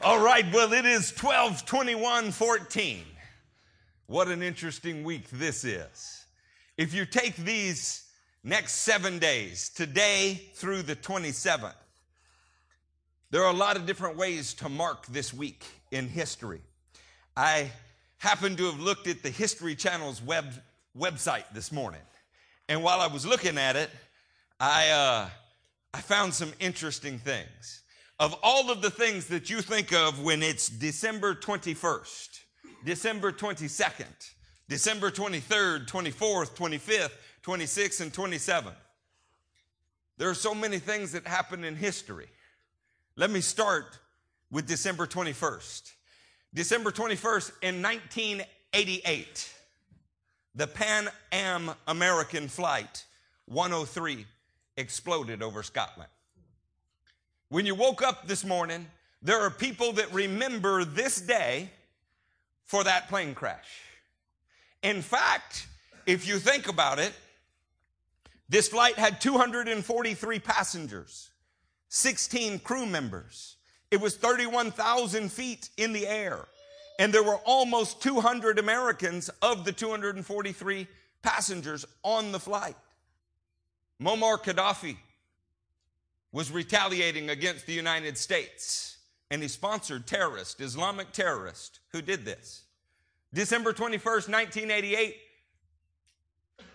All right, well, it is 12 21 14. What an interesting week this is. If you take these next seven days, today through the 27th, there are a lot of different ways to mark this week in history. I happened to have looked at the History Channel's web, website this morning. And while I was looking at it, I, uh, I found some interesting things of all of the things that you think of when it's December 21st, December 22nd, December 23rd, 24th, 25th, 26th, and 27th, there are so many things that happen in history. Let me start with December 21st. December 21st in 1988, the Pan Am American Flight 103 exploded over Scotland. When you woke up this morning, there are people that remember this day for that plane crash. In fact, if you think about it, this flight had 243 passengers, 16 crew members. It was 31,000 feet in the air. And there were almost 200 Americans of the 243 passengers on the flight. Muammar Gaddafi was retaliating against the United States, and he sponsored terrorists, Islamic terrorists, who did this. December 21st, 1988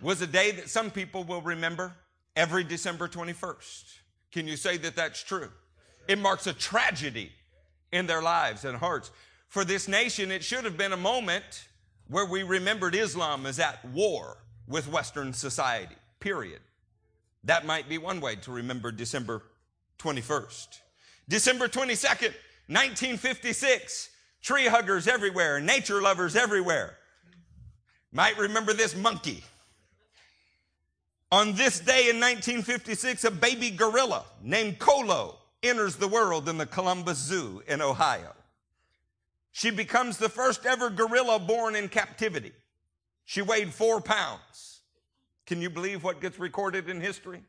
was a day that some people will remember every December 21st. Can you say that that's true? It marks a tragedy in their lives and hearts. For this nation, it should have been a moment where we remembered Islam as at war with Western society, period. That might be one way to remember December 21st. December 22nd, 1956, tree huggers everywhere, nature lovers everywhere. Might remember this monkey. On this day in 1956, a baby gorilla named Colo enters the world in the Columbus Zoo in Ohio. She becomes the first ever gorilla born in captivity. She weighed four pounds. Can you believe what gets recorded in history?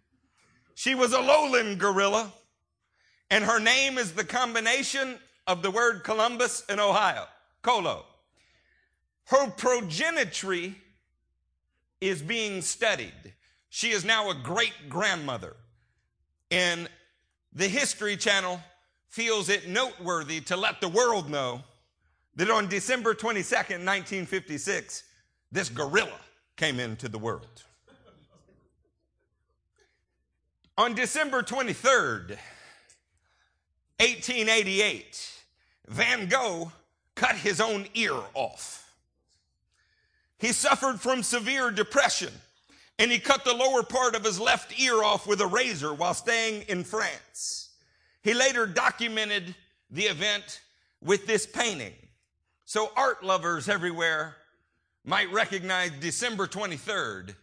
She was a lowland gorilla, and her name is the combination of the word Columbus and Ohio, Colo. Her progenitry is being studied. She is now a great grandmother. And the History Channel feels it noteworthy to let the world know that on December 22nd, 1956, this gorilla came into the world. On December 23rd, 1888, Van Gogh cut his own ear off. He suffered from severe depression and he cut the lower part of his left ear off with a razor while staying in France. He later documented the event with this painting. So art lovers everywhere might recognize December 23rd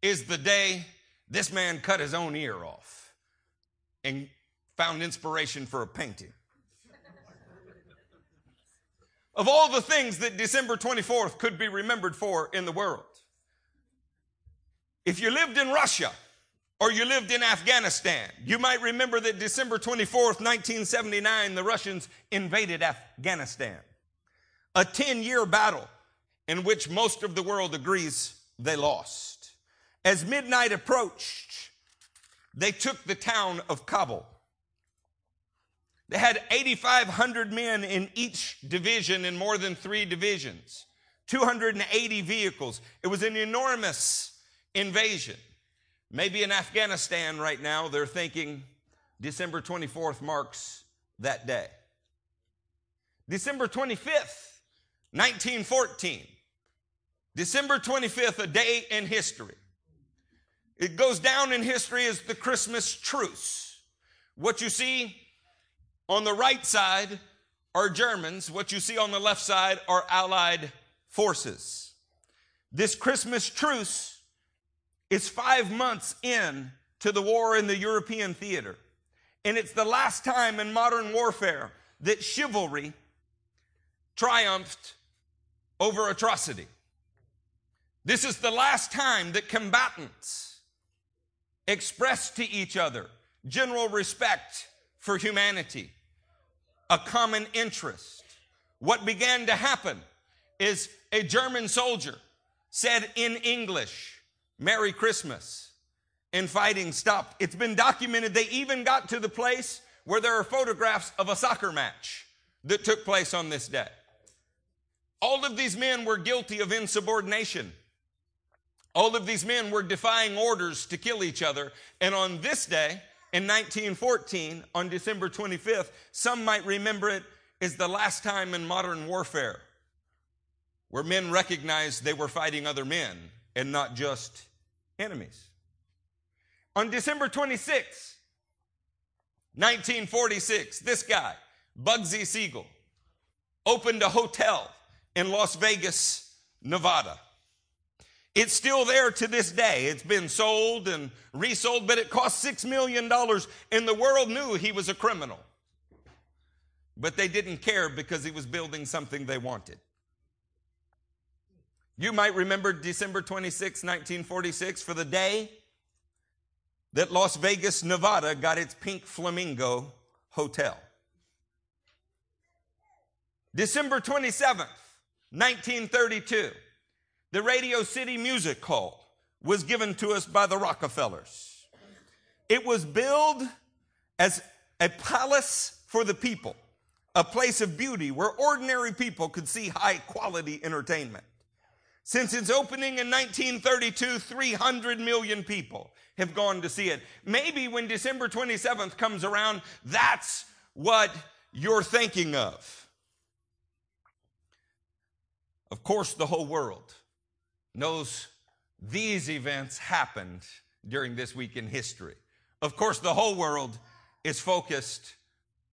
is the day this man cut his own ear off and found inspiration for a painting. of all the things that December 24th could be remembered for in the world, if you lived in Russia or you lived in Afghanistan, you might remember that December 24th, 1979, the Russians invaded Afghanistan. A 10 year battle in which most of the world agrees they lost. As midnight approached, they took the town of Kabul. They had 8,500 men in each division in more than three divisions, 280 vehicles. It was an enormous invasion. Maybe in Afghanistan right now, they're thinking December 24th marks that day. December 25th, 1914. December 25th, a day in history. It goes down in history as the Christmas truce. What you see on the right side are Germans. What you see on the left side are Allied forces. This Christmas truce is five months in to the war in the European theater. And it's the last time in modern warfare that chivalry triumphed over atrocity. This is the last time that combatants express to each other general respect for humanity, a common interest. What began to happen is a German soldier said in English, Merry Christmas, and fighting stopped. It's been documented they even got to the place where there are photographs of a soccer match that took place on this day. All of these men were guilty of insubordination. All of these men were defying orders to kill each other. And on this day, in 1914, on December 25th, some might remember it as the last time in modern warfare where men recognized they were fighting other men and not just enemies. On December 26, 1946, this guy, Bugsy Siegel, opened a hotel in Las Vegas, Nevada. It's still there to this day. It's been sold and resold, but it cost $6 million, and the world knew he was a criminal. But they didn't care because he was building something they wanted. You might remember December 26, 1946, for the day that Las Vegas, Nevada got its Pink Flamingo Hotel. December 27th, 1932, the Radio City Music Hall was given to us by the Rockefellers. It was billed as a palace for the people, a place of beauty where ordinary people could see high quality entertainment. Since its opening in 1932, 300 million people have gone to see it. Maybe when December 27th comes around, that's what you're thinking of. Of course, the whole world knows these events happened during this week in history. Of course, the whole world is focused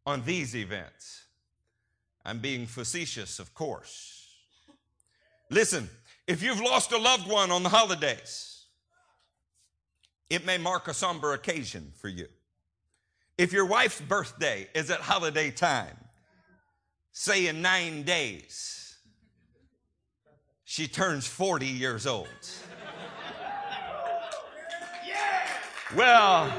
on these events. I'm being facetious, of course. Listen, if you've lost a loved one on the holidays, it may mark a somber occasion for you. If your wife's birthday is at holiday time, say in nine days, she turns 40 years old. Well,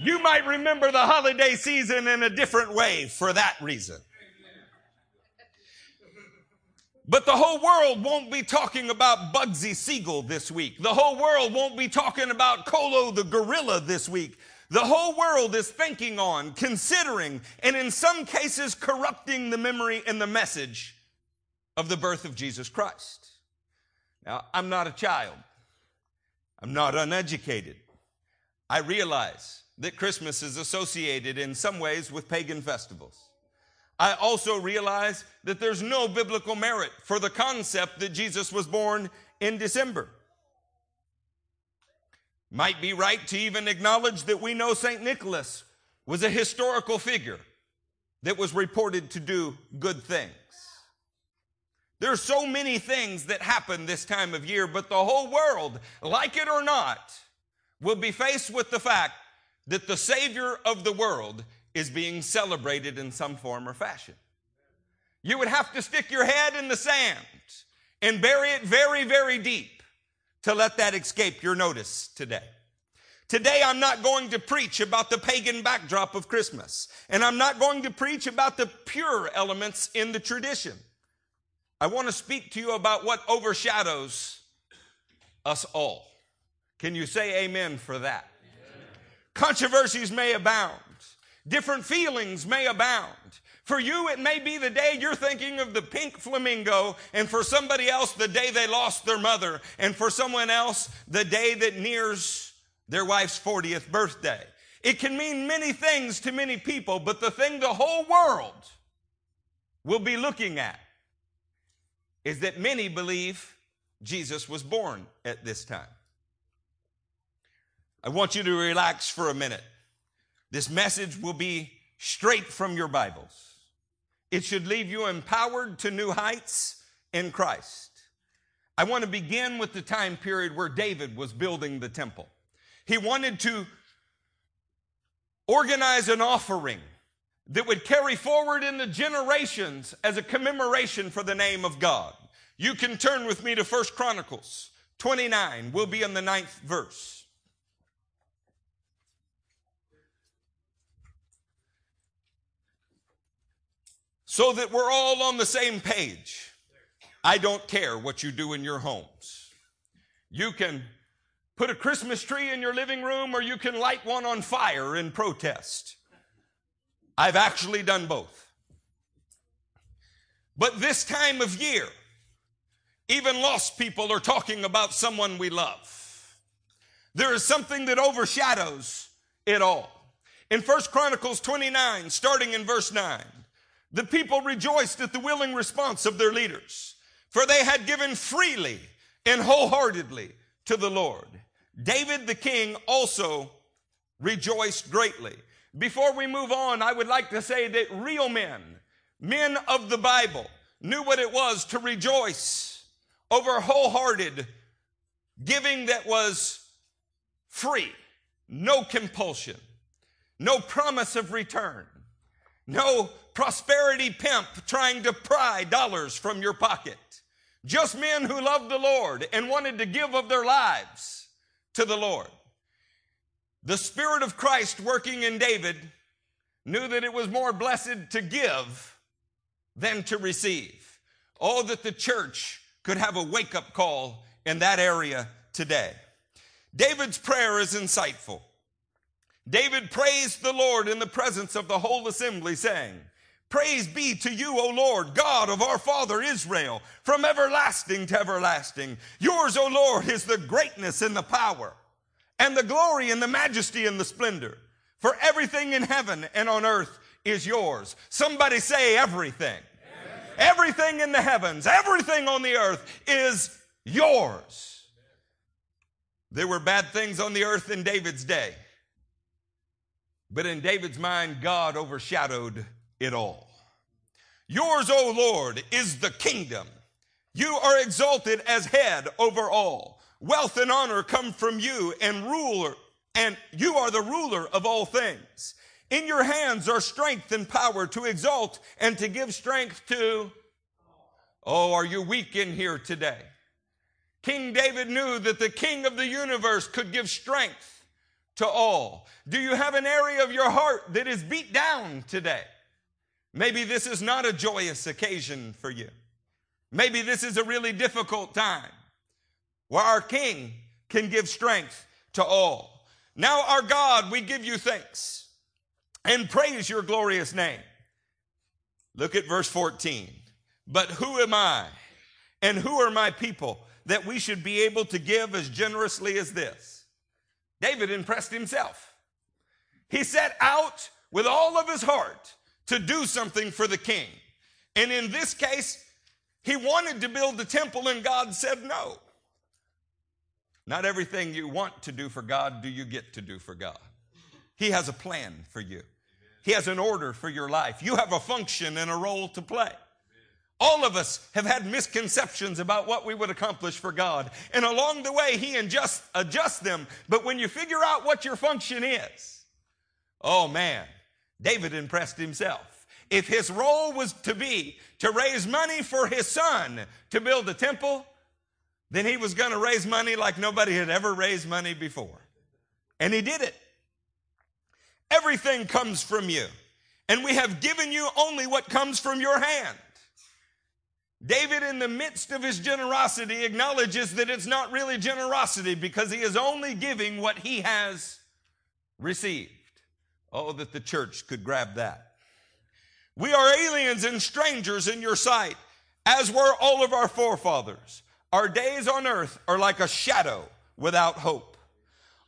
you might remember the holiday season in a different way for that reason. But the whole world won't be talking about Bugsy Siegel this week. The whole world won't be talking about Colo the gorilla this week. The whole world is thinking on, considering, and in some cases corrupting the memory and the message of the birth of Jesus Christ. Now, I'm not a child. I'm not uneducated. I realize that Christmas is associated in some ways with pagan festivals. I also realize that there's no biblical merit for the concept that Jesus was born in December. Might be right to even acknowledge that we know St. Nicholas was a historical figure that was reported to do good things. There are so many things that happen this time of year, but the whole world, like it or not, will be faced with the fact that the Savior of the world is being celebrated in some form or fashion. You would have to stick your head in the sand and bury it very, very deep to let that escape your notice today. Today, I'm not going to preach about the pagan backdrop of Christmas, and I'm not going to preach about the pure elements in the tradition. I want to speak to you about what overshadows us all. Can you say amen for that? Amen. Controversies may abound. Different feelings may abound. For you, it may be the day you're thinking of the pink flamingo, and for somebody else, the day they lost their mother, and for someone else, the day that nears their wife's 40th birthday. It can mean many things to many people, but the thing the whole world will be looking at is that many believe Jesus was born at this time. I want you to relax for a minute. This message will be straight from your Bibles. It should leave you empowered to new heights in Christ. I want to begin with the time period where David was building the temple. He wanted to organize an offering that would carry forward in the generations as a commemoration for the name of God. You can turn with me to First Chronicles 29. We'll be in the ninth verse. so that we're all on the same page. I don't care what you do in your homes. You can put a Christmas tree in your living room or you can light one on fire in protest. I've actually done both. But this time of year, even lost people are talking about someone we love. There is something that overshadows it all. In First Chronicles 29, starting in verse 9, the people rejoiced at the willing response of their leaders, for they had given freely and wholeheartedly to the Lord. David the king also rejoiced greatly. Before we move on, I would like to say that real men, men of the Bible, knew what it was to rejoice over wholehearted giving that was free, no compulsion, no promise of return, no prosperity pimp trying to pry dollars from your pocket. Just men who loved the Lord and wanted to give of their lives to the Lord. The Spirit of Christ working in David knew that it was more blessed to give than to receive. Oh, that the church could have a wake up call in that area today. David's prayer is insightful. David praised the Lord in the presence of the whole assembly, saying, Praise be to you, O Lord, God of our father Israel, from everlasting to everlasting. Yours, O Lord, is the greatness and the power, and the glory and the majesty and the splendor. For everything in heaven and on earth is yours. Somebody say everything. Everything in the heavens, everything on the earth is yours. There were bad things on the earth in David's day. But in David's mind, God overshadowed it all. Yours, O Lord, is the kingdom. You are exalted as head over all. Wealth and honor come from you and ruler, and you are the ruler of all things. In your hands are strength and power to exalt and to give strength to. Oh, are you weak in here today? King David knew that the king of the universe could give strength to all. Do you have an area of your heart that is beat down today? Maybe this is not a joyous occasion for you. Maybe this is a really difficult time where our king can give strength to all. Now, our God, we give you thanks and praise your glorious name. Look at verse 14. But who am I and who are my people that we should be able to give as generously as this? David impressed himself. He set out with all of his heart to do something for the king. And in this case, he wanted to build the temple and God said no. Not everything you want to do for God do you get to do for God. He has a plan for you. He has an order for your life. You have a function and a role to play. All of us have had misconceptions about what we would accomplish for God. And along the way, He adjusts, them. But when you figure out what your function is, oh man, David impressed himself. If his role was to be to raise money for his son to build a temple, then he was going to raise money like nobody had ever raised money before. And he did it. Everything comes from you. And we have given you only what comes from your hand. David, in the midst of his generosity, acknowledges that it's not really generosity because he is only giving what he has received. Oh, that the church could grab that. We are aliens and strangers in your sight, as were all of our forefathers. Our days on earth are like a shadow without hope.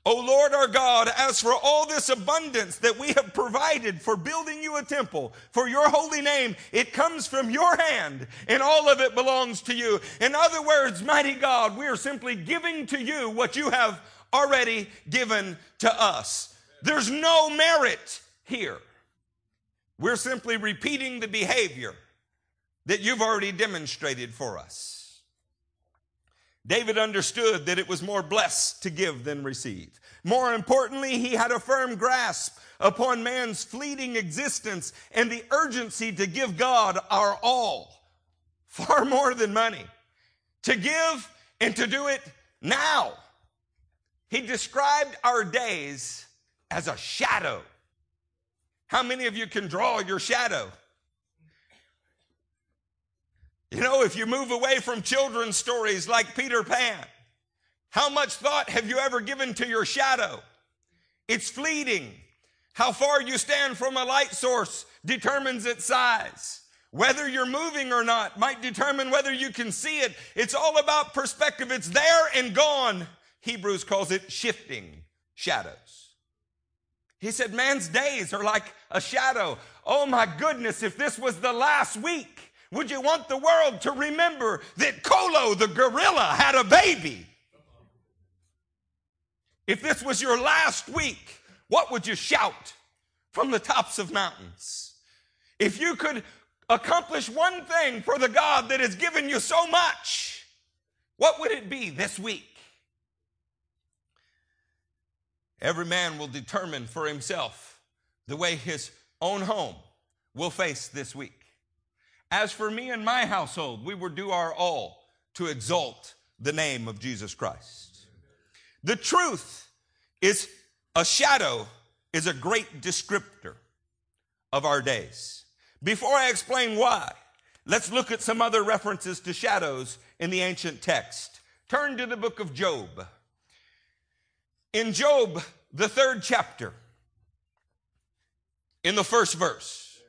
O Lord our God, as for all this abundance that we have provided for building you a temple for your holy name, it comes from your hand and all of it belongs to you. In other words, mighty God, we are simply giving to you what you have already given to us. There's no merit here. We're simply repeating the behavior that you've already demonstrated for us. David understood that it was more blessed to give than receive. More importantly, he had a firm grasp upon man's fleeting existence and the urgency to give God our all, far more than money, to give and to do it now. He described our days as a shadow. How many of you can draw your shadow? You know, if you move away from children's stories like Peter Pan, how much thought have you ever given to your shadow? It's fleeting. How far you stand from a light source determines its size. Whether you're moving or not might determine whether you can see it. It's all about perspective. It's there and gone. Hebrews calls it shifting shadows. He said, man's days are like a shadow. Oh my goodness, if this was the last week, would you want the world to remember that Colo the gorilla had a baby? If this was your last week, what would you shout from the tops of mountains? If you could accomplish one thing for the God that has given you so much, what would it be this week? Every man will determine for himself the way his own home will face this week. As for me and my household, we will do our all to exalt the name of Jesus Christ. The truth is a shadow is a great descriptor of our days. Before I explain why, let's look at some other references to shadows in the ancient text. Turn to the book of Job. In Job, the third chapter, in the first verse,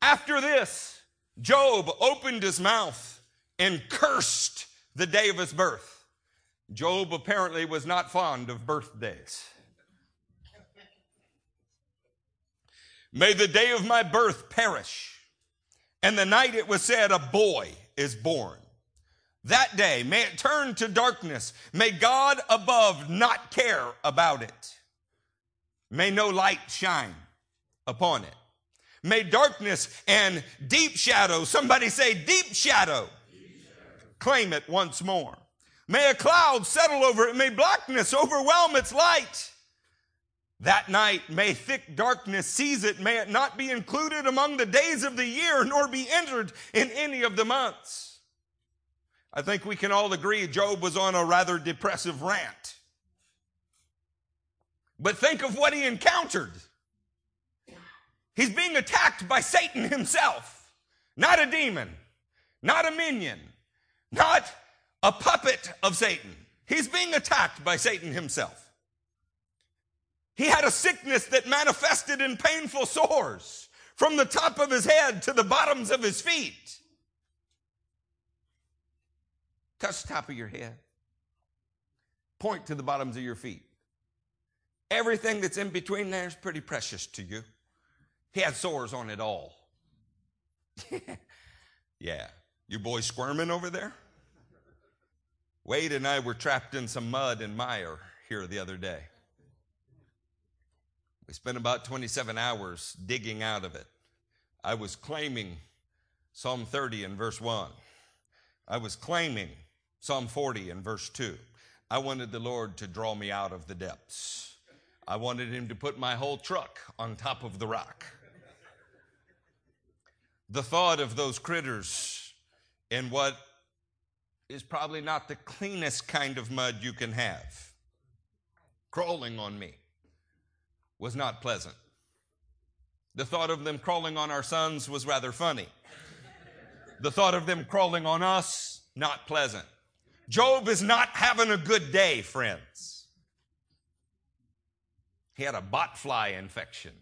after this, Job opened his mouth and cursed the day of his birth. Job apparently was not fond of birthdays. May the day of my birth perish, and the night it was said, A boy is born. That day, may it turn to darkness. May God above not care about it. May no light shine upon it. May darkness and deep shadow, somebody say deep shadow, deep shadow. claim it once more. May a cloud settle over it. May blackness overwhelm its light. That night may thick darkness seize it. May it not be included among the days of the year, nor be entered in any of the months. I think we can all agree Job was on a rather depressive rant. But think of what he encountered. He's being attacked by Satan himself, not a demon, not a minion, not a puppet of Satan. He's being attacked by Satan himself. He had a sickness that manifested in painful sores from the top of his head to the bottoms of his feet. Touch the top of your head. Point to the bottoms of your feet. Everything that's in between there is pretty precious to you. He had sores on it all. yeah. You boys squirming over there? Wade and I were trapped in some mud and mire here the other day. We spent about 27 hours digging out of it. I was claiming Psalm 30 and verse 1. I was claiming Psalm 40 and verse 2. I wanted the Lord to draw me out of the depths. I wanted Him to put my whole truck on top of the rock. The thought of those critters in what is probably not the cleanest kind of mud you can have crawling on me was not pleasant. The thought of them crawling on our sons was rather funny. The thought of them crawling on us, not pleasant. Job is not having a good day, friends. He had a botfly infection.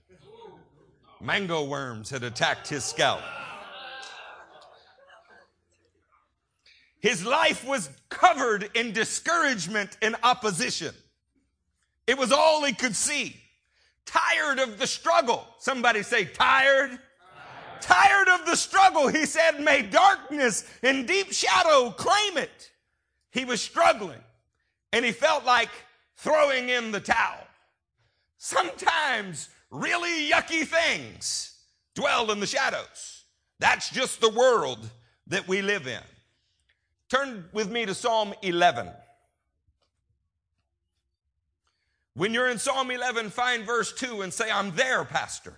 Mango worms had attacked his scalp. His life was covered in discouragement and opposition. It was all he could see tired of the struggle. Somebody say, tired. tired. Tired of the struggle. He said, may darkness and deep shadow claim it. He was struggling and he felt like throwing in the towel. Sometimes really yucky things dwell in the shadows. That's just the world that we live in. Turn with me to Psalm 11. When you're in Psalm 11, find verse 2 and say, I'm there, Pastor.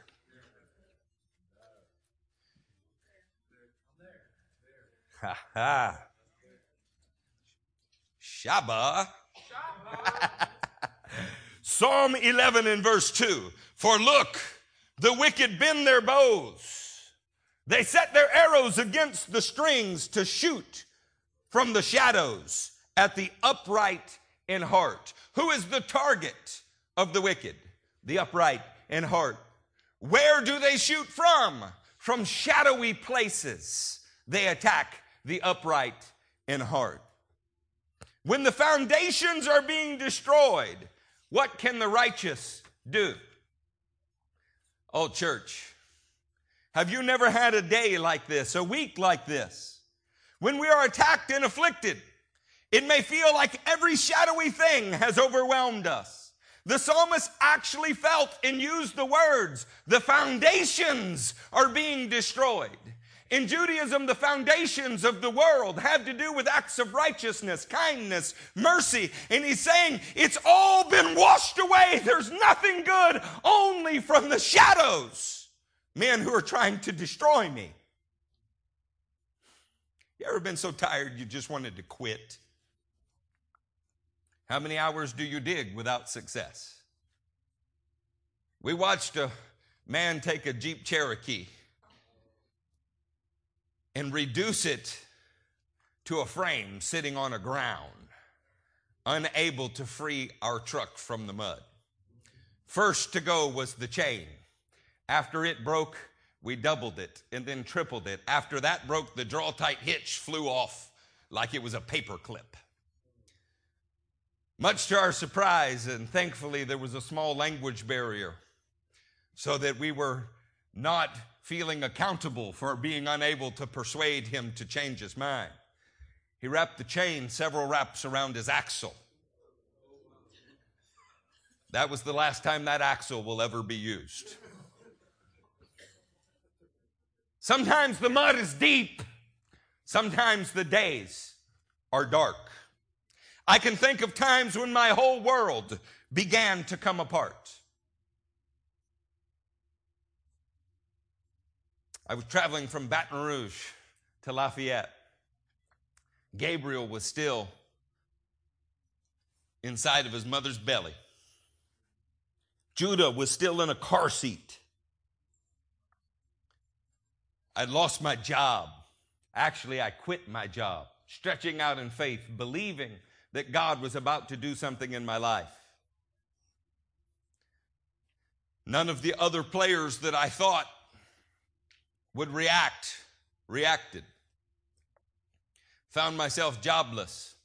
Ha ha. Shabbat. Psalm 11 and verse 2. For look, the wicked bend their bows. They set their arrows against the strings to shoot from the shadows at the upright in heart. Who is the target of the wicked? The upright in heart. Where do they shoot from? From shadowy places. They attack the upright in heart. When the foundations are being destroyed, what can the righteous do? Oh, church, have you never had a day like this, a week like this? When we are attacked and afflicted, it may feel like every shadowy thing has overwhelmed us. The psalmist actually felt and used the words, the foundations are being destroyed. In Judaism, the foundations of the world have to do with acts of righteousness, kindness, mercy. And he's saying it's all been washed away. There's nothing good, only from the shadows. Men who are trying to destroy me. You ever been so tired you just wanted to quit? How many hours do you dig without success? We watched a man take a Jeep Cherokee and reduce it to a frame sitting on a ground, unable to free our truck from the mud. First to go was the chain. After it broke, we doubled it and then tripled it. After that broke, the draw tight hitch flew off like it was a paper clip. Much to our surprise, and thankfully, there was a small language barrier so that we were not feeling accountable for being unable to persuade him to change his mind. He wrapped the chain several wraps around his axle. That was the last time that axle will ever be used. Sometimes the mud is deep. Sometimes the days are dark. I can think of times when my whole world began to come apart. I was traveling from Baton Rouge to Lafayette. Gabriel was still inside of his mother's belly. Judah was still in a car seat. I'd lost my job. Actually, I quit my job, stretching out in faith, believing that God was about to do something in my life. None of the other players that I thought would react, reacted. Found myself jobless,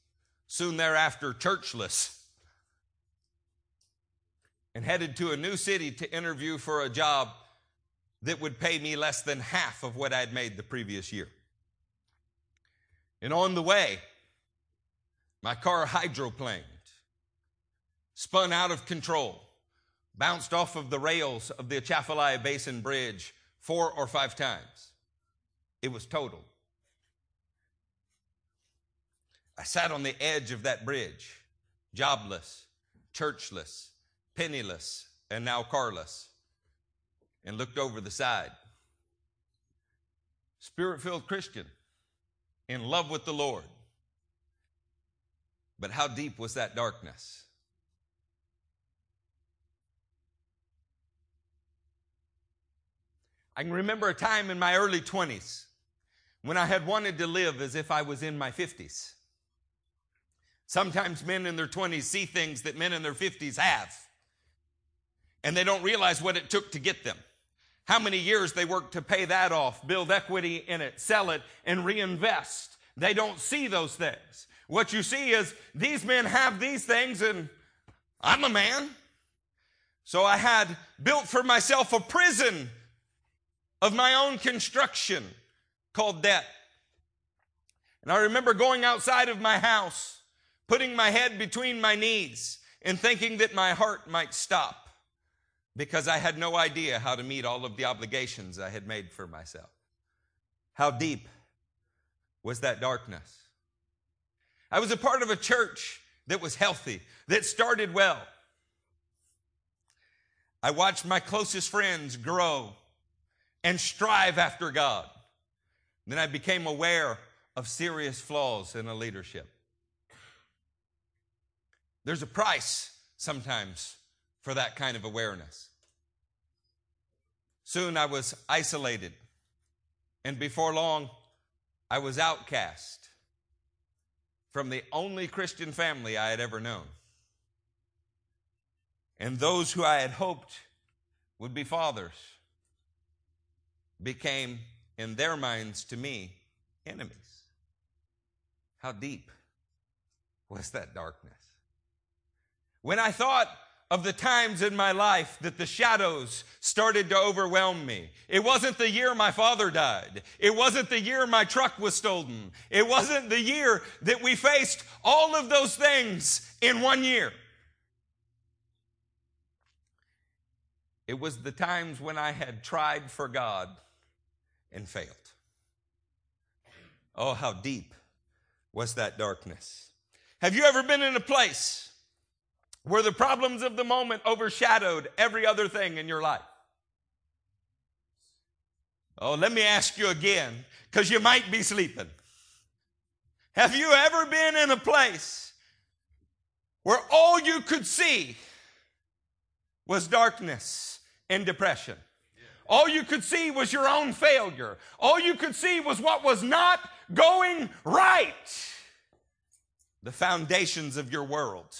soon thereafter, churchless, and headed to a new city to interview for a job that would pay me less than half of what I'd made the previous year. And on the way, my car hydroplaned, spun out of control, bounced off of the rails of the Atchafalaya Basin Bridge four or five times. It was total. I sat on the edge of that bridge, jobless, churchless, penniless, and now carless, and looked over the side. Spirit filled Christian, in love with the Lord. But how deep was that darkness? I can remember a time in my early 20s when I had wanted to live as if I was in my 50s. Sometimes men in their 20s see things that men in their 50s have, and they don't realize what it took to get them. How many years they worked to pay that off, build equity in it, sell it, and reinvest. They don't see those things. What you see is these men have these things, and I'm a man. So I had built for myself a prison of my own construction called debt. And I remember going outside of my house, putting my head between my knees, and thinking that my heart might stop because I had no idea how to meet all of the obligations I had made for myself. How deep was that darkness? I was a part of a church that was healthy, that started well. I watched my closest friends grow and strive after God. Then I became aware of serious flaws in a leadership. There's a price sometimes for that kind of awareness. Soon I was isolated And before long, I was outcast from the only Christian family I had ever known. And those who I had hoped would be fathers became, in their minds, to me, enemies. How deep was that darkness? When I thought of the times in my life that the shadows started to overwhelm me. It wasn't the year my father died. It wasn't the year my truck was stolen. It wasn't the year that we faced all of those things in one year. It was the times when I had tried for God and failed. Oh, how deep was that darkness. Have you ever been in a place where the problems of the moment overshadowed every other thing in your life? Oh, let me ask you again, because you might be sleeping. Have you ever been in a place where all you could see was darkness and depression? All you could see was your own failure. All you could see was what was not going right. The foundations of your world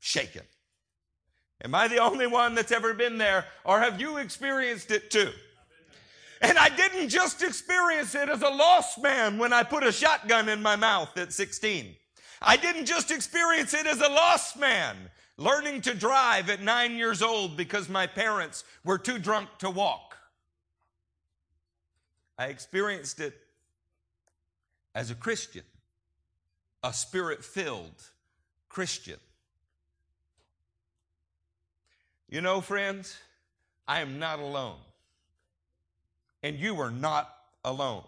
shaken. Am I the only one that's ever been there, or have you experienced it too? And I didn't just experience it as a lost man when I put a shotgun in my mouth at 16. I didn't just experience it as a lost man learning to drive at nine years old because my parents were too drunk to walk. I experienced it as a Christian, a spirit filled Christian. You know, friends, I am not alone. And you are not alone.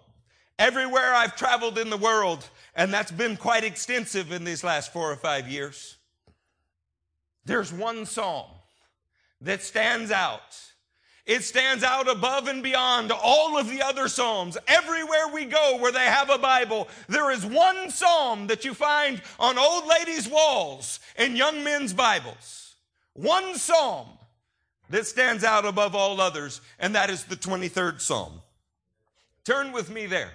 Everywhere I've traveled in the world, and that's been quite extensive in these last four or five years, there's one psalm that stands out it stands out above and beyond all of the other Psalms. Everywhere we go where they have a Bible, there is one Psalm that you find on old ladies' walls and young men's Bibles. One Psalm that stands out above all others, and that is the 23rd Psalm. Turn with me there.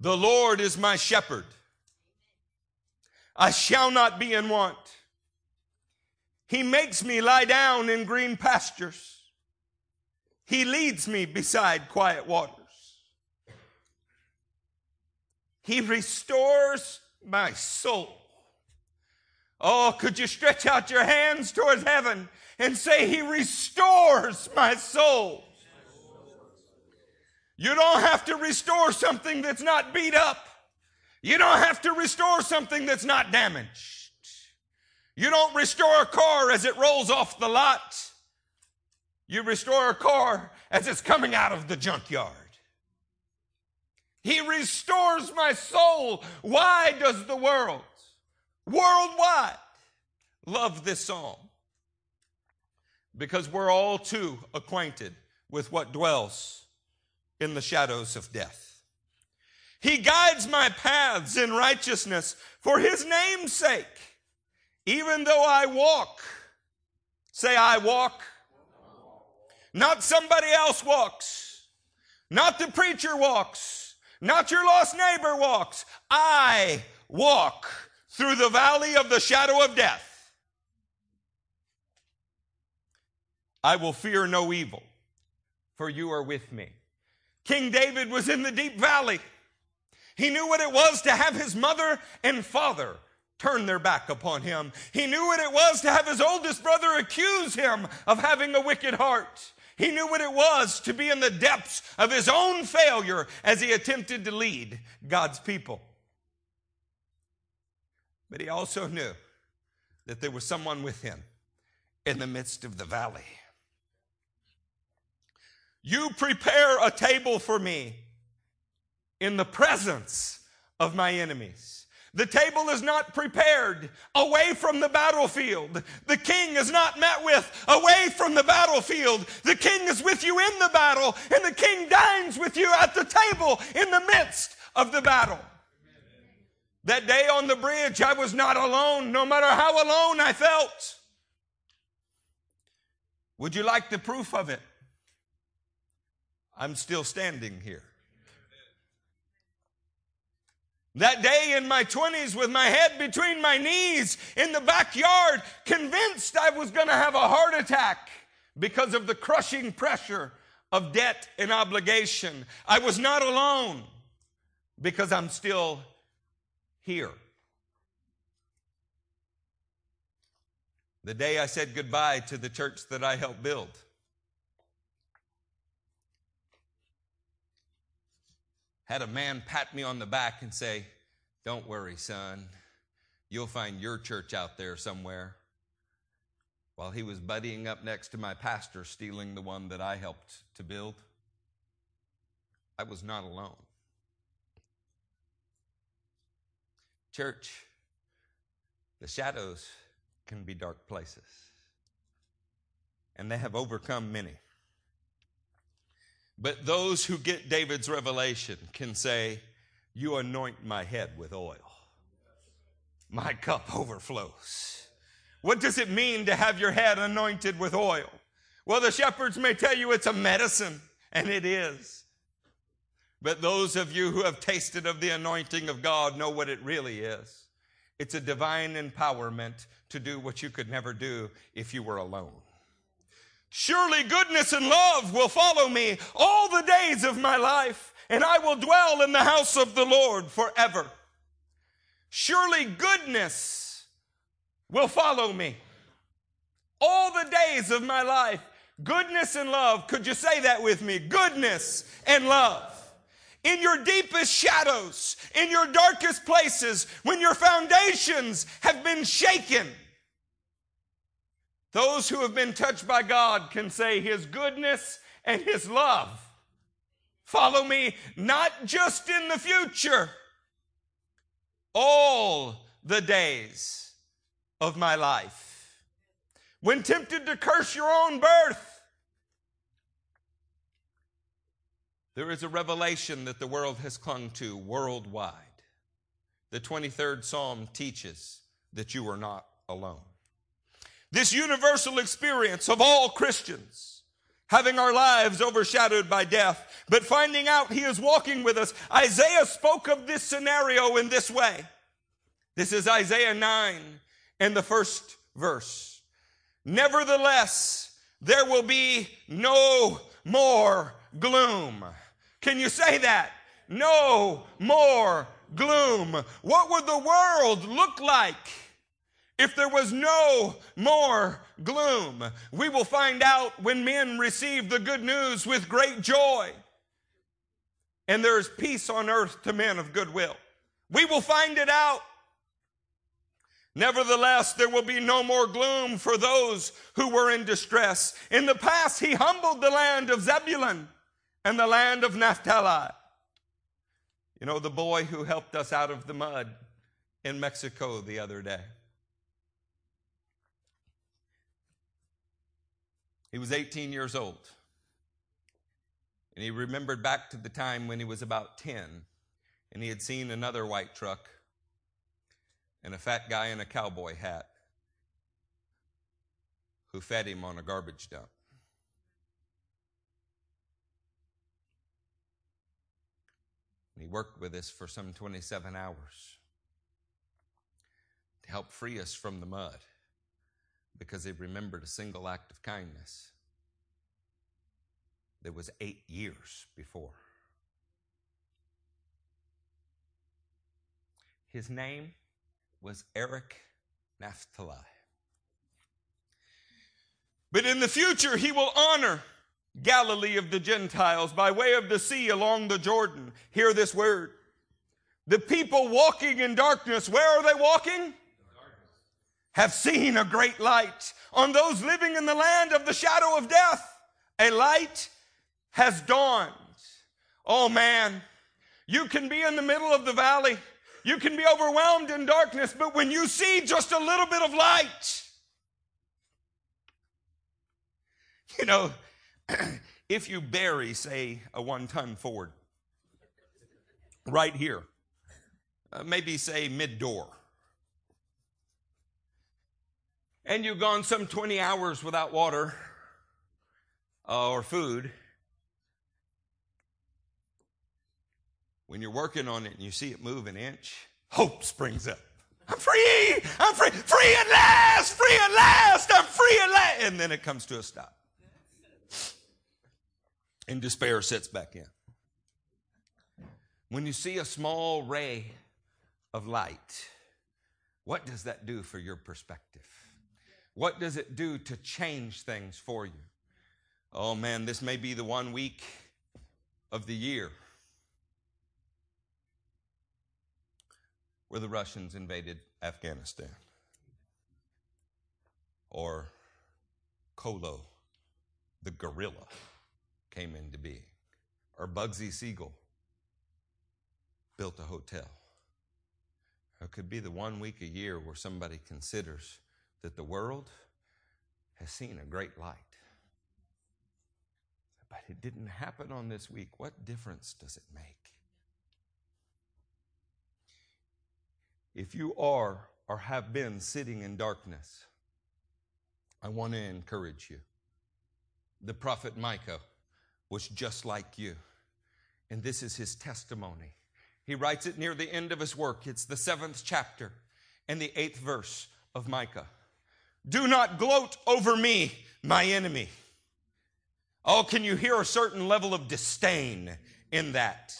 The Lord is my shepherd. I shall not be in want. He makes me lie down in green pastures. He leads me beside quiet waters. He restores my soul. Oh, could you stretch out your hands towards heaven and say, He restores my soul? You don't have to restore something that's not beat up. You don't have to restore something that's not damaged. You don't restore a car as it rolls off the lot. You restore a car as it's coming out of the junkyard. He restores my soul. Why does the world, worldwide, love this song? Because we're all too acquainted with what dwells in the shadows of death. He guides my paths in righteousness for his name's sake. Even though I walk, say, I walk. Not somebody else walks. Not the preacher walks. Not your lost neighbor walks. I walk through the valley of the shadow of death. I will fear no evil, for you are with me. King David was in the deep valley. He knew what it was to have his mother and father turn their back upon him. He knew what it was to have his oldest brother accuse him of having a wicked heart. He knew what it was to be in the depths of his own failure as he attempted to lead God's people. But he also knew that there was someone with him in the midst of the valley. You prepare a table for me in the presence of my enemies. The table is not prepared away from the battlefield. The king is not met with away from the battlefield. The king is with you in the battle, and the king dines with you at the table in the midst of the battle. That day on the bridge, I was not alone, no matter how alone I felt. Would you like the proof of it? I'm still standing here. That day in my 20s, with my head between my knees in the backyard, convinced I was going to have a heart attack because of the crushing pressure of debt and obligation. I was not alone because I'm still here. The day I said goodbye to the church that I helped build. Had a man pat me on the back and say, Don't worry, son. You'll find your church out there somewhere. While he was buddying up next to my pastor, stealing the one that I helped to build, I was not alone. Church, the shadows can be dark places, and they have overcome many. But those who get David's revelation can say, You anoint my head with oil, my cup overflows. What does it mean to have your head anointed with oil? Well, the shepherds may tell you it's a medicine, and it is. But those of you who have tasted of the anointing of God know what it really is. It's a divine empowerment to do what you could never do if you were alone. Surely goodness and love will follow me all the days of my life, and I will dwell in the house of the Lord forever. Surely goodness will follow me all the days of my life. Goodness and love. Could you say that with me? Goodness and love in your deepest shadows, in your darkest places, when your foundations have been shaken. Those who have been touched by God can say, His goodness and His love follow me not just in the future, all the days of my life. When tempted to curse your own birth, There is a revelation that the world has clung to worldwide. The 23rd Psalm teaches that you are not alone. This universal experience of all Christians having our lives overshadowed by death, but finding out He is walking with us. Isaiah spoke of this scenario in this way. This is Isaiah 9 and the first verse. Nevertheless, there will be no more gloom. Can you say that? No more gloom. What would the world look like if there was no more gloom? We will find out when men receive the good news with great joy. And there is peace on earth to men of goodwill. We will find it out. Nevertheless, there will be no more gloom for those who were in distress. In the past, he humbled the land of Zebulun and the land of Naphtali. You know, the boy who helped us out of the mud in Mexico the other day. He was 18 years old. And he remembered back to the time when he was about 10 and he had seen another white truck and a fat guy in a cowboy hat who fed him on a garbage dump. And he worked with us for some 27 hours to help free us from the mud because he remembered a single act of kindness that was eight years before. His name was Eric Naphtali. But in the future, he will honor Galilee of the Gentiles, by way of the sea along the Jordan. Hear this word. The people walking in darkness, where are they walking? Have seen a great light. On those living in the land of the shadow of death, a light has dawned. Oh man, you can be in the middle of the valley. You can be overwhelmed in darkness, but when you see just a little bit of light, you know, if you bury, say, a one ton Ford right here, uh, maybe say mid door. And you've gone some 20 hours without water uh, or food. When you're working on it and you see it move an inch, hope springs up. I'm free! I'm free! Free at last! Free at last! I'm free at last! And then it comes to a stop. And despair sets back in. When you see a small ray of light, what does that do for your perspective? What does it do to change things for you? Oh man, this may be the one week of the year where the Russians invaded Afghanistan. Or Colo, the gorilla, came into being. Or Bugsy Siegel built a hotel. It could be the one week a year where somebody considers that the world has seen a great light. But it didn't happen on this week. What difference does it make? If you are or have been sitting in darkness, I want to encourage you. The prophet Micah was just like you, and this is his testimony. He writes it near the end of his work. It's the seventh chapter and the eighth verse of Micah. Do not gloat over me, my enemy. Oh, can you hear a certain level of disdain in that?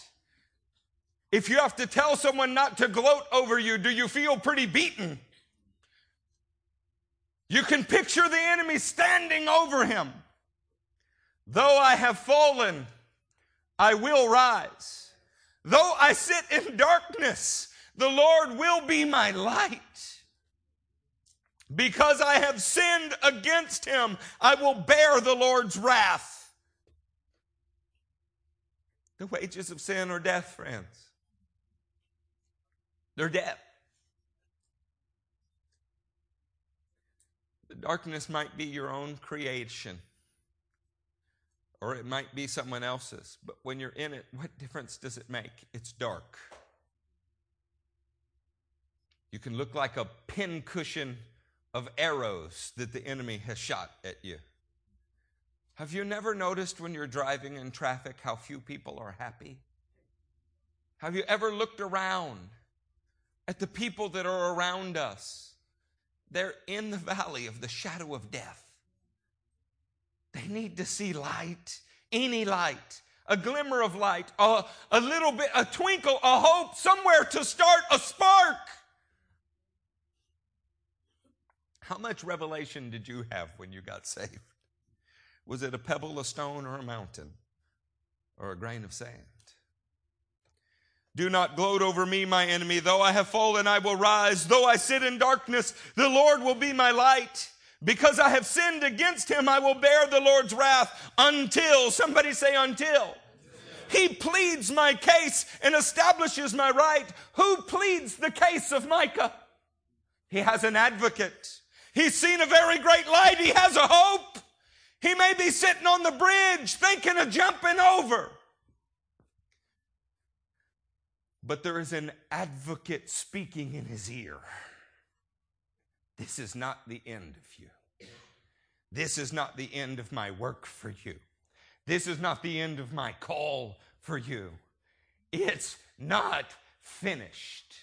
If you have to tell someone not to gloat over you, do you feel pretty beaten? You can picture the enemy standing over him. Though I have fallen, I will rise. Though I sit in darkness, the Lord will be my light. Because I have sinned against him, I will bear the Lord's wrath. The wages of sin are death, friends. They're death. The darkness might be your own creation, or it might be someone else's. But when you're in it, what difference does it make? It's dark. You can look like a pincushion of arrows that the enemy has shot at you. Have you never noticed when you're driving in traffic how few people are happy? Have you ever looked around at the people that are around us. They're in the valley of the shadow of death. They need to see light, any light, a glimmer of light, a, a little bit, a twinkle, a hope, somewhere to start a spark. How much revelation did you have when you got saved? Was it a pebble, a stone, or a mountain, or a grain of sand? Do not gloat over me, my enemy. Though I have fallen, I will rise. Though I sit in darkness, the Lord will be my light. Because I have sinned against him, I will bear the Lord's wrath until, somebody say until. He pleads my case and establishes my right. Who pleads the case of Micah? He has an advocate. He's seen a very great light. He has a hope. He may be sitting on the bridge thinking of jumping over. but there is an advocate speaking in his ear. This is not the end of you. This is not the end of my work for you. This is not the end of my call for you. It's not finished.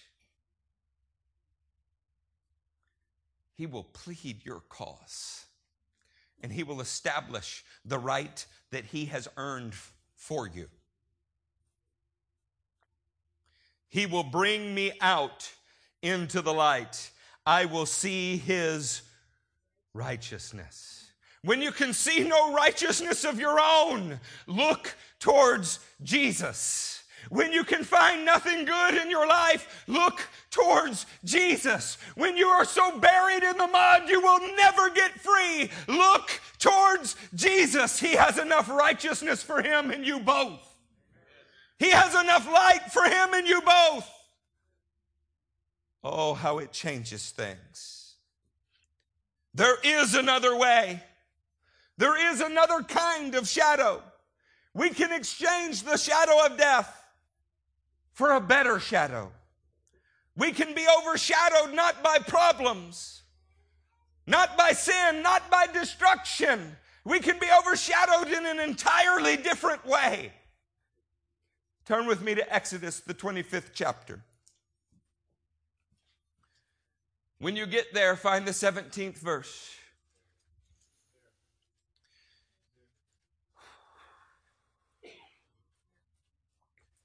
He will plead your cause and he will establish the right that he has earned for you. He will bring me out into the light. I will see his righteousness. When you can see no righteousness of your own, look towards Jesus. When you can find nothing good in your life, look towards Jesus. When you are so buried in the mud, you will never get free. Look towards Jesus. He has enough righteousness for him and you both. He has enough light for him and you both. Oh, how it changes things. There is another way. There is another kind of shadow. We can exchange the shadow of death for a better shadow. We can be overshadowed not by problems, not by sin, not by destruction. We can be overshadowed in an entirely different way. Turn with me to Exodus, the 25th chapter. When you get there, find the 17th verse.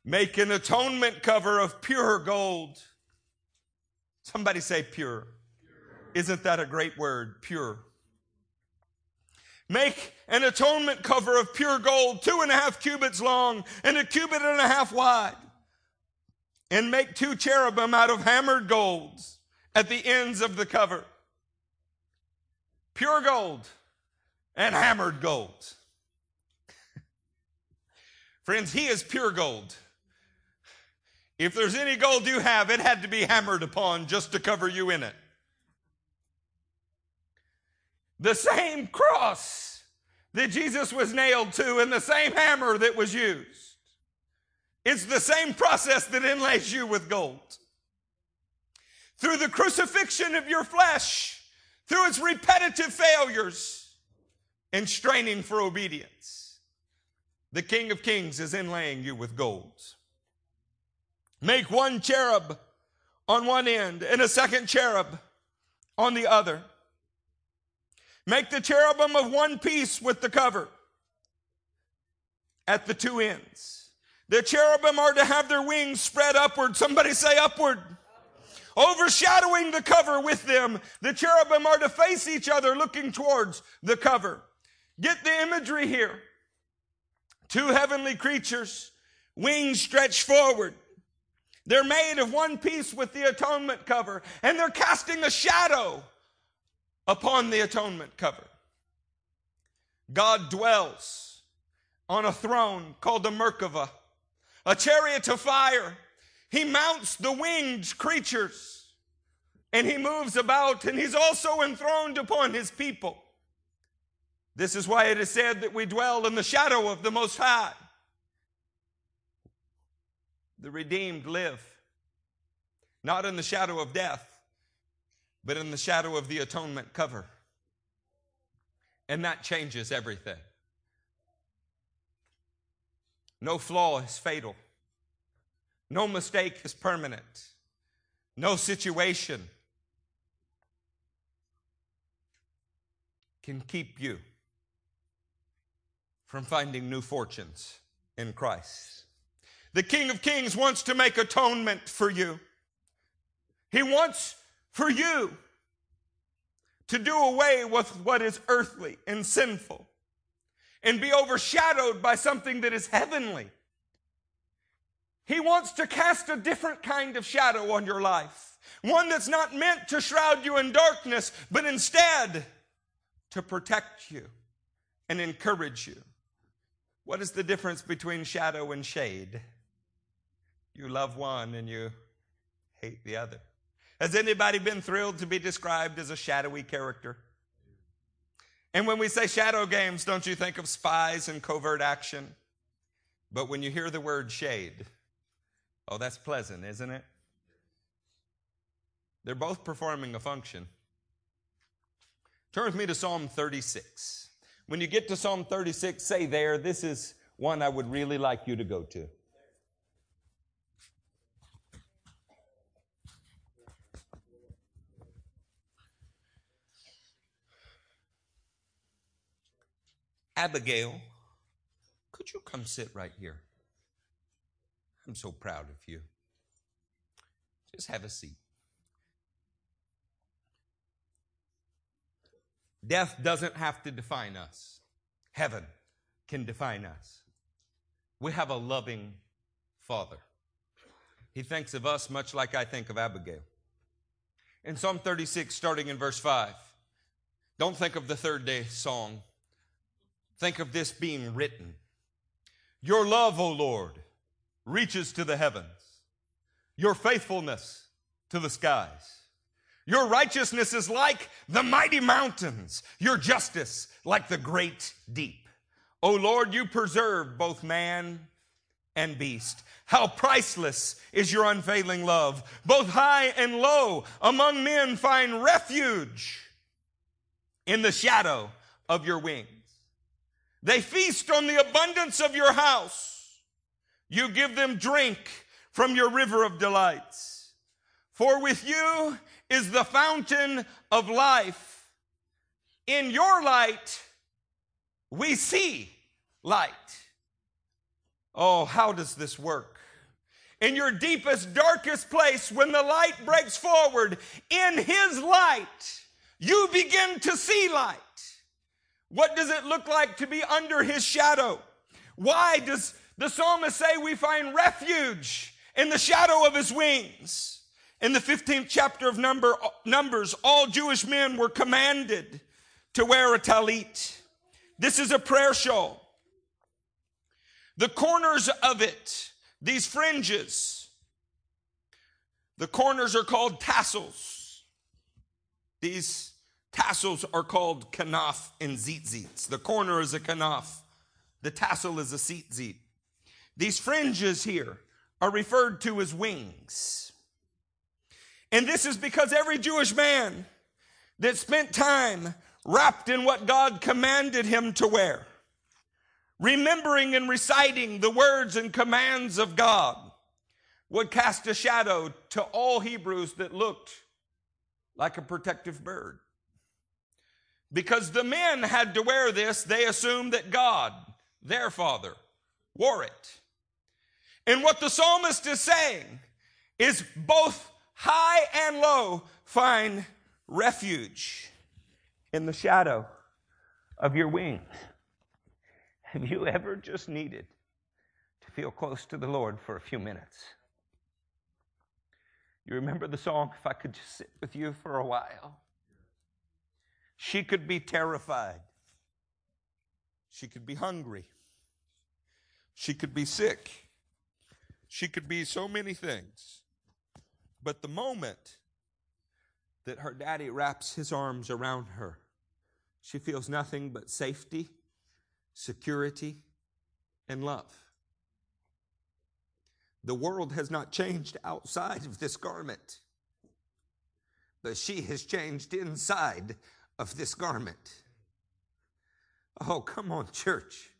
Make an atonement cover of pure gold. Somebody say pure. pure. Isn't that a great word? Pure. Make an atonement cover of pure gold, two and a half cubits long and a cubit and a half wide. And make two cherubim out of hammered golds at the ends of the cover. Pure gold and hammered gold. Friends, he is pure gold. If there's any gold you have, it had to be hammered upon just to cover you in it. The same cross that Jesus was nailed to and the same hammer that was used. It's the same process that inlays you with gold. Through the crucifixion of your flesh, through its repetitive failures and straining for obedience, the King of Kings is inlaying you with gold. Make one cherub on one end and a second cherub on the other. Make the cherubim of one piece with the cover at the two ends. The cherubim are to have their wings spread upward. Somebody say upward. Overshadowing the cover with them. The cherubim are to face each other looking towards the cover. Get the imagery here. Two heavenly creatures, wings stretched forward. They're made of one piece with the atonement cover, and they're casting a shadow upon the atonement cover. God dwells on a throne called the Merkava, a chariot of fire. He mounts the winged creatures and he moves about, and he's also enthroned upon his people. This is why it is said that we dwell in the shadow of the Most High. The redeemed live not in the shadow of death, but in the shadow of the atonement cover. And that changes everything. No flaw is fatal. No mistake is permanent. No situation can keep you from finding new fortunes in Christ. The King of Kings wants to make atonement for you. He wants for you to do away with what is earthly and sinful and be overshadowed by something that is heavenly. He wants to cast a different kind of shadow on your life. One that's not meant to shroud you in darkness, but instead to protect you and encourage you. What is the difference between shadow and shade? You love one and you hate the other. Has anybody been thrilled to be described as a shadowy character? And when we say shadow games, don't you think of spies and covert action? But when you hear the word shade, oh, that's pleasant, isn't it? They're both performing a function. Turn with me to Psalm 36. When you get to Psalm 36, say there, this is one I would really like you to go to. Abigail, could you come sit right here? I'm so proud of you. Just have a seat. Death doesn't have to define us. Heaven can define us. We have a loving Father. He thinks of us much like I think of Abigail. In Psalm 36, starting in verse 5, don't think of the third day song. Think of this being written. Your love, O Lord, reaches to the heavens, your faithfulness to the skies. Your righteousness is like the mighty mountains, your justice like the great deep. O Lord, you preserve both man and beast. How priceless is your unfailing love. Both high and low among men find refuge in the shadow of your wings. They feast on the abundance of your house. You give them drink from your river of delights. For with you is the fountain of life. In your light, we see light. Oh, how does this work? In your deepest, darkest place, when the light breaks forward, in His light, you begin to see light. What does it look like to be under His shadow? Why does the psalmist say we find refuge in the shadow of His wings? In the 15th chapter of number, Numbers, all Jewish men were commanded to wear a talit. This is a prayer shawl. The corners of it, these fringes, the corners are called tassels. These tassels are called kanaf and tzitzits. The corner is a kanaf. The tassel is a tzitzit. These fringes here are referred to as wings. And this is because every Jewish man that spent time wrapped in what God commanded him to wear remembering and reciting the words and commands of God would cast a shadow to all Hebrews that looked like a protective bird. Because the men had to wear this, they assumed that God, their father, wore it. And what the psalmist is saying is both high and low find refuge in the shadow of your wings. Have you ever just needed to feel close to the Lord for a few minutes? You remember the song, If I Could Just Sit With You for a While? She could be terrified. She could be hungry. She could be sick. She could be so many things. But the moment that her daddy wraps his arms around her, she feels nothing but safety security, and love. The world has not changed outside of this garment, but she has changed inside of this garment. Oh, come on, church.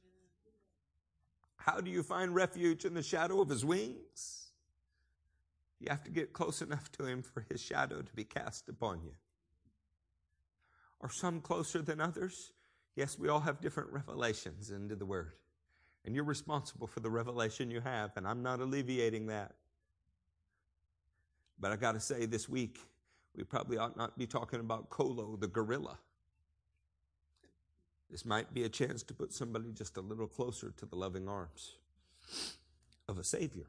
How do you find refuge in the shadow of his wings? You have to get close enough to him for his shadow to be cast upon you. Are some closer than others? Yes, we all have different revelations into the Word. And you're responsible for the revelation you have, and I'm not alleviating that. But I got to say, this week, we probably ought not be talking about Colo, the gorilla. This might be a chance to put somebody just a little closer to the loving arms of a Savior.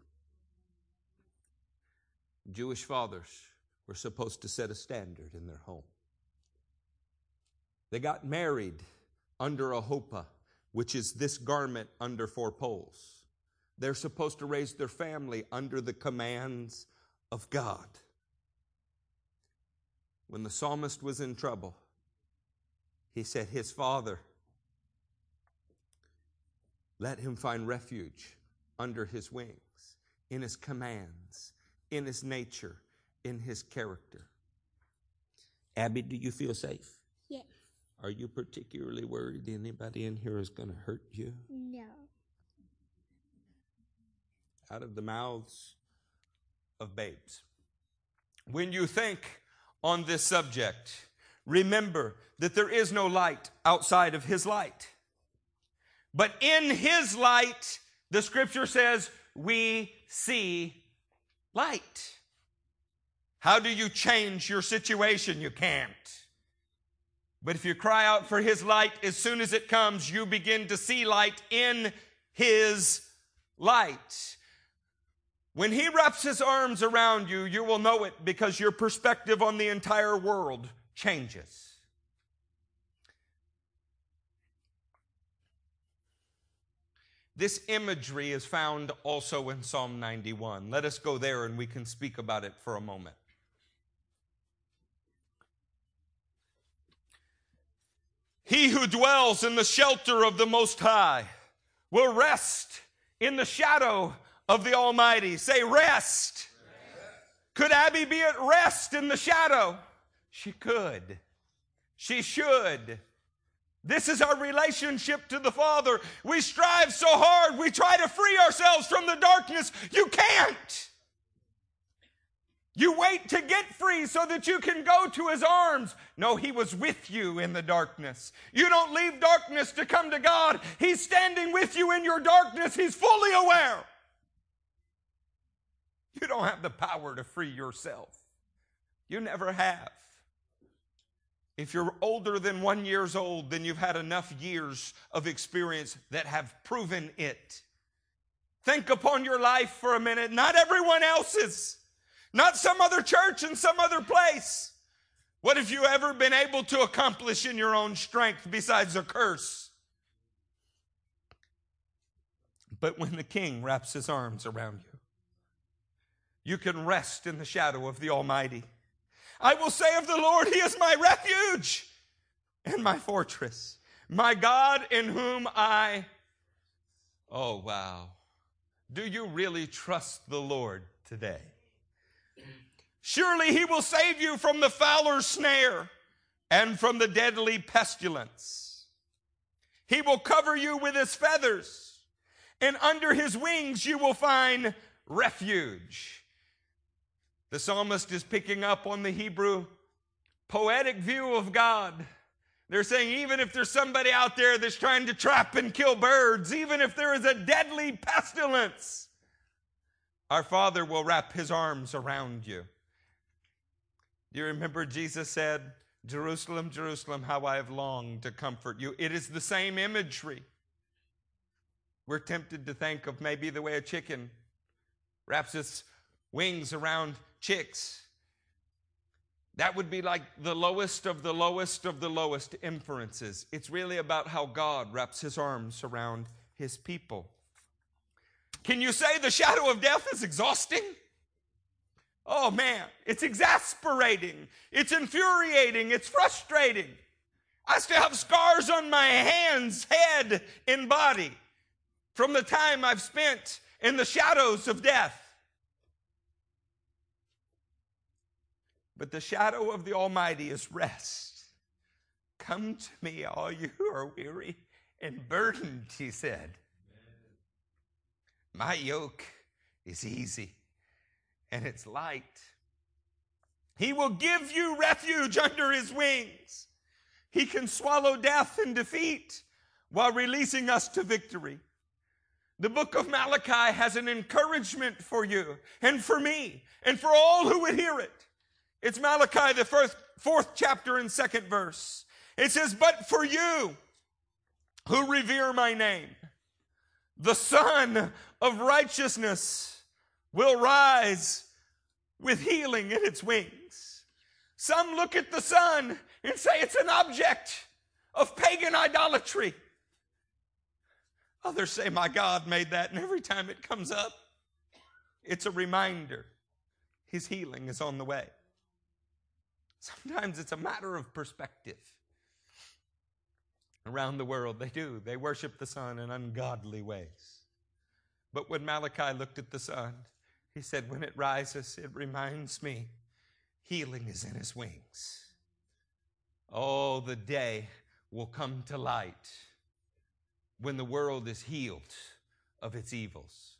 Jewish fathers were supposed to set a standard in their home. They got married under a chuppah, which is this garment under four poles. They're supposed to raise their family under the commands of God. When the psalmist was in trouble, he said, His father, let him find refuge under his wings, in his commands, in his nature, in his character. Abby, do you feel safe? Yes. Are you particularly worried anybody in here is going to hurt you? No. Out of the mouths of babes. When you think on this subject, remember that there is no light outside of His light. But in His light, the scripture says, we see light. How do you change your situation? You can't. But if you cry out for his light, as soon as it comes, you begin to see light in his light. When he wraps his arms around you, you will know it because your perspective on the entire world changes. This imagery is found also in Psalm 91. Let us go there and we can speak about it for a moment. He who dwells in the shelter of the Most High will rest in the shadow of the Almighty. Say rest. Could Abby be at rest in the shadow? She could. She should. This is our relationship to the Father. We strive so hard. We try to free ourselves from the darkness. You can't. You wait to get free so that you can go to his arms. No, he was with you in the darkness. You don't leave darkness to come to God. He's standing with you in your darkness. He's fully aware. You don't have the power to free yourself. You never have. If you're older than one years old, then you've had enough years of experience that have proven it. Think upon your life for a minute, not everyone else's, not some other church in some other place. What have you ever been able to accomplish in your own strength besides a curse? But when the king wraps his arms around you, you can rest in the shadow of the Almighty. I will say of the Lord, He is my refuge and my fortress, my God in whom I. Oh, wow. Do you really trust the Lord today? Surely He will save you from the fowler's snare and from the deadly pestilence. He will cover you with His feathers, and under His wings you will find refuge. The psalmist is picking up on the Hebrew poetic view of God. They're saying, even if there's somebody out there that's trying to trap and kill birds, even if there is a deadly pestilence, our Father will wrap his arms around you. You remember Jesus said, Jerusalem, Jerusalem, how I have longed to comfort you. It is the same imagery. We're tempted to think of maybe the way a chicken wraps its wings around chicks. That would be like the lowest of the lowest of the lowest inferences. It's really about how God wraps his arms around his people. Can you say the shadow of death is exhausting? Oh man, it's exasperating. It's infuriating. It's frustrating. I still have scars on my hands, head, and body from the time I've spent in the shadows of death. But the shadow of the Almighty is rest. Come to me, all you who are weary and burdened, he said. My yoke is easy and it's light. He will give you refuge under his wings. He can swallow death and defeat while releasing us to victory. The book of Malachi has an encouragement for you and for me and for all who would hear it. It's Malachi, the first, fourth chapter and second verse. It says, But for you who revere my name, the Sun of righteousness will rise with healing in its wings. Some look at the sun and say it's an object of pagan idolatry. Others say, My God made that, and every time it comes up, it's a reminder his healing is on the way. Sometimes it's a matter of perspective. Around the world, they do. They worship the sun in ungodly ways. But when Malachi looked at the sun, he said, When it rises, it reminds me healing is in his wings. Oh, the day will come to light when the world is healed of its evils.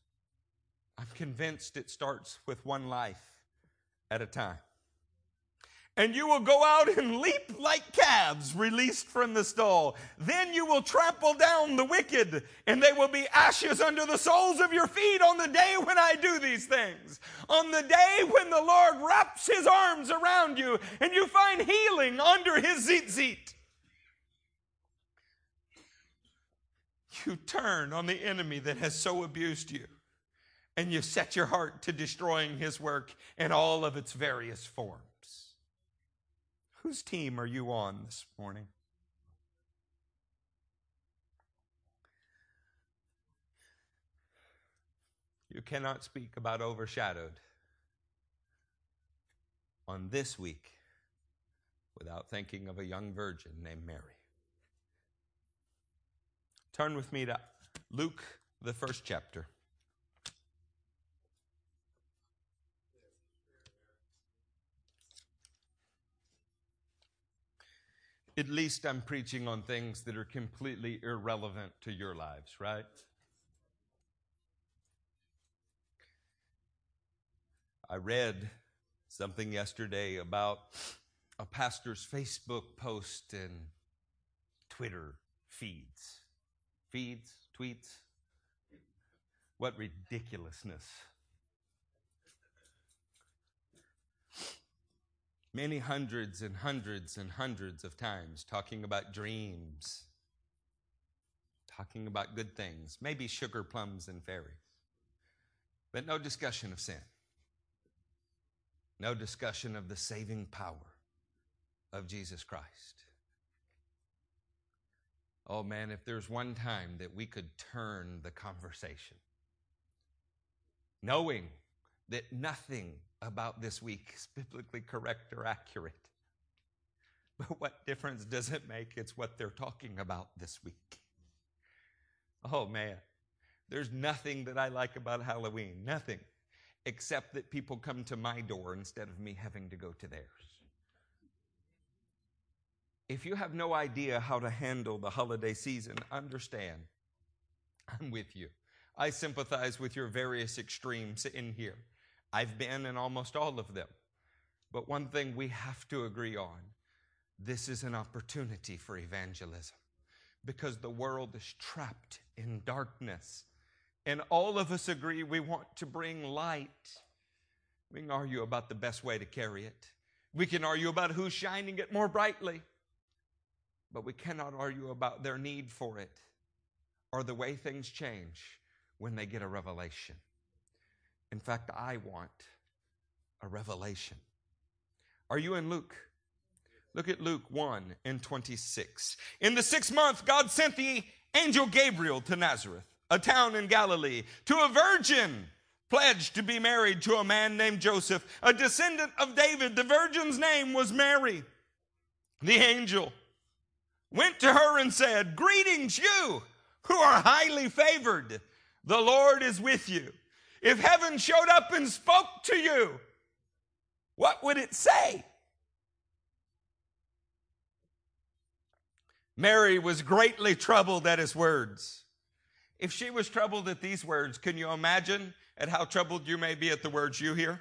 I'm convinced it starts with one life at a time and you will go out and leap like calves released from the stall. Then you will trample down the wicked, and they will be ashes under the soles of your feet on the day when I do these things. On the day when the Lord wraps his arms around you and you find healing under his tzitzit. You turn on the enemy that has so abused you, and you set your heart to destroying his work in all of its various forms. Whose team are you on this morning? You cannot speak about overshadowed on this week without thinking of a young virgin named Mary. Turn with me to Luke, the first chapter. At least I'm preaching on things that are completely irrelevant to your lives, right? I read something yesterday about a pastor's Facebook post and Twitter feeds. Feeds, tweets. What ridiculousness. Many hundreds and hundreds and hundreds of times talking about dreams, talking about good things, maybe sugar plums and fairies, but no discussion of sin. No discussion of the saving power of Jesus Christ. Oh man, if there's one time that we could turn the conversation, knowing that nothing about this week is biblically correct or accurate. But what difference does it make? It's what they're talking about this week. Oh man, there's nothing that I like about Halloween, nothing except that people come to my door instead of me having to go to theirs. If you have no idea how to handle the holiday season, understand. I'm with you. I sympathize with your various extremes in here. I've been in almost all of them. But one thing we have to agree on this is an opportunity for evangelism because the world is trapped in darkness and all of us agree we want to bring light. We can argue about the best way to carry it. We can argue about who's shining it more brightly. But we cannot argue about their need for it or the way things change when they get a revelation. In fact, I want a revelation. Are you in Luke? Look at Luke 1 and 26. In the sixth month, God sent the angel Gabriel to Nazareth a town in Galilee, to a virgin pledged to be married to a man named Joseph, a descendant of David. The virgin's name was Mary. The angel went to her and said, Greetings, you who are highly favored. The Lord is with you. If heaven showed up and spoke to you, what would it say? Mary was greatly troubled at his words if she was troubled at these words, can you imagine at how troubled you may be at the words you hear?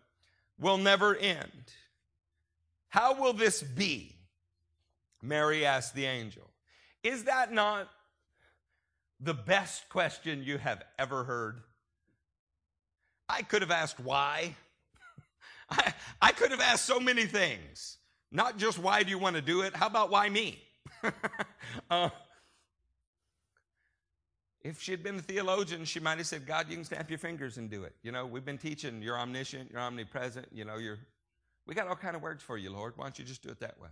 will never end. How will this be? Mary asked the angel. Is that not the best question you have ever heard? I could have asked why. I, I could have asked so many things. Not just why do you want to do it? How about why me? uh, if she'd been a theologian, she might have said, God, you can snap your fingers and do it. You know, we've been teaching you're omniscient, you're omnipresent, you know, you're we got all kind of words for you, Lord. Why don't you just do it that way?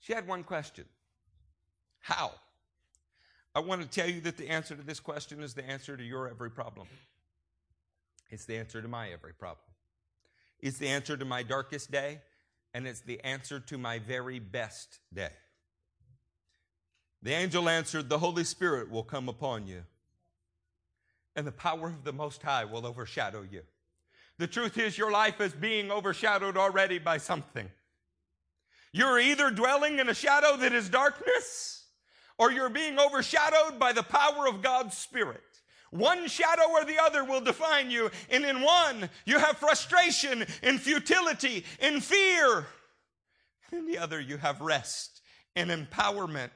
She had one question. How? I want to tell you that the answer to this question is the answer to your every problem. It's the answer to my every problem. It's the answer to my darkest day and it's the answer to my very best day. The angel answered, The Holy Spirit will come upon you, and the power of the Most High will overshadow you. The truth is, your life is being overshadowed already by something. You're either dwelling in a shadow that is darkness, or you're being overshadowed by the power of God's Spirit. One shadow or the other will define you. And in one, you have frustration and futility and fear. In the other, you have rest and empowerment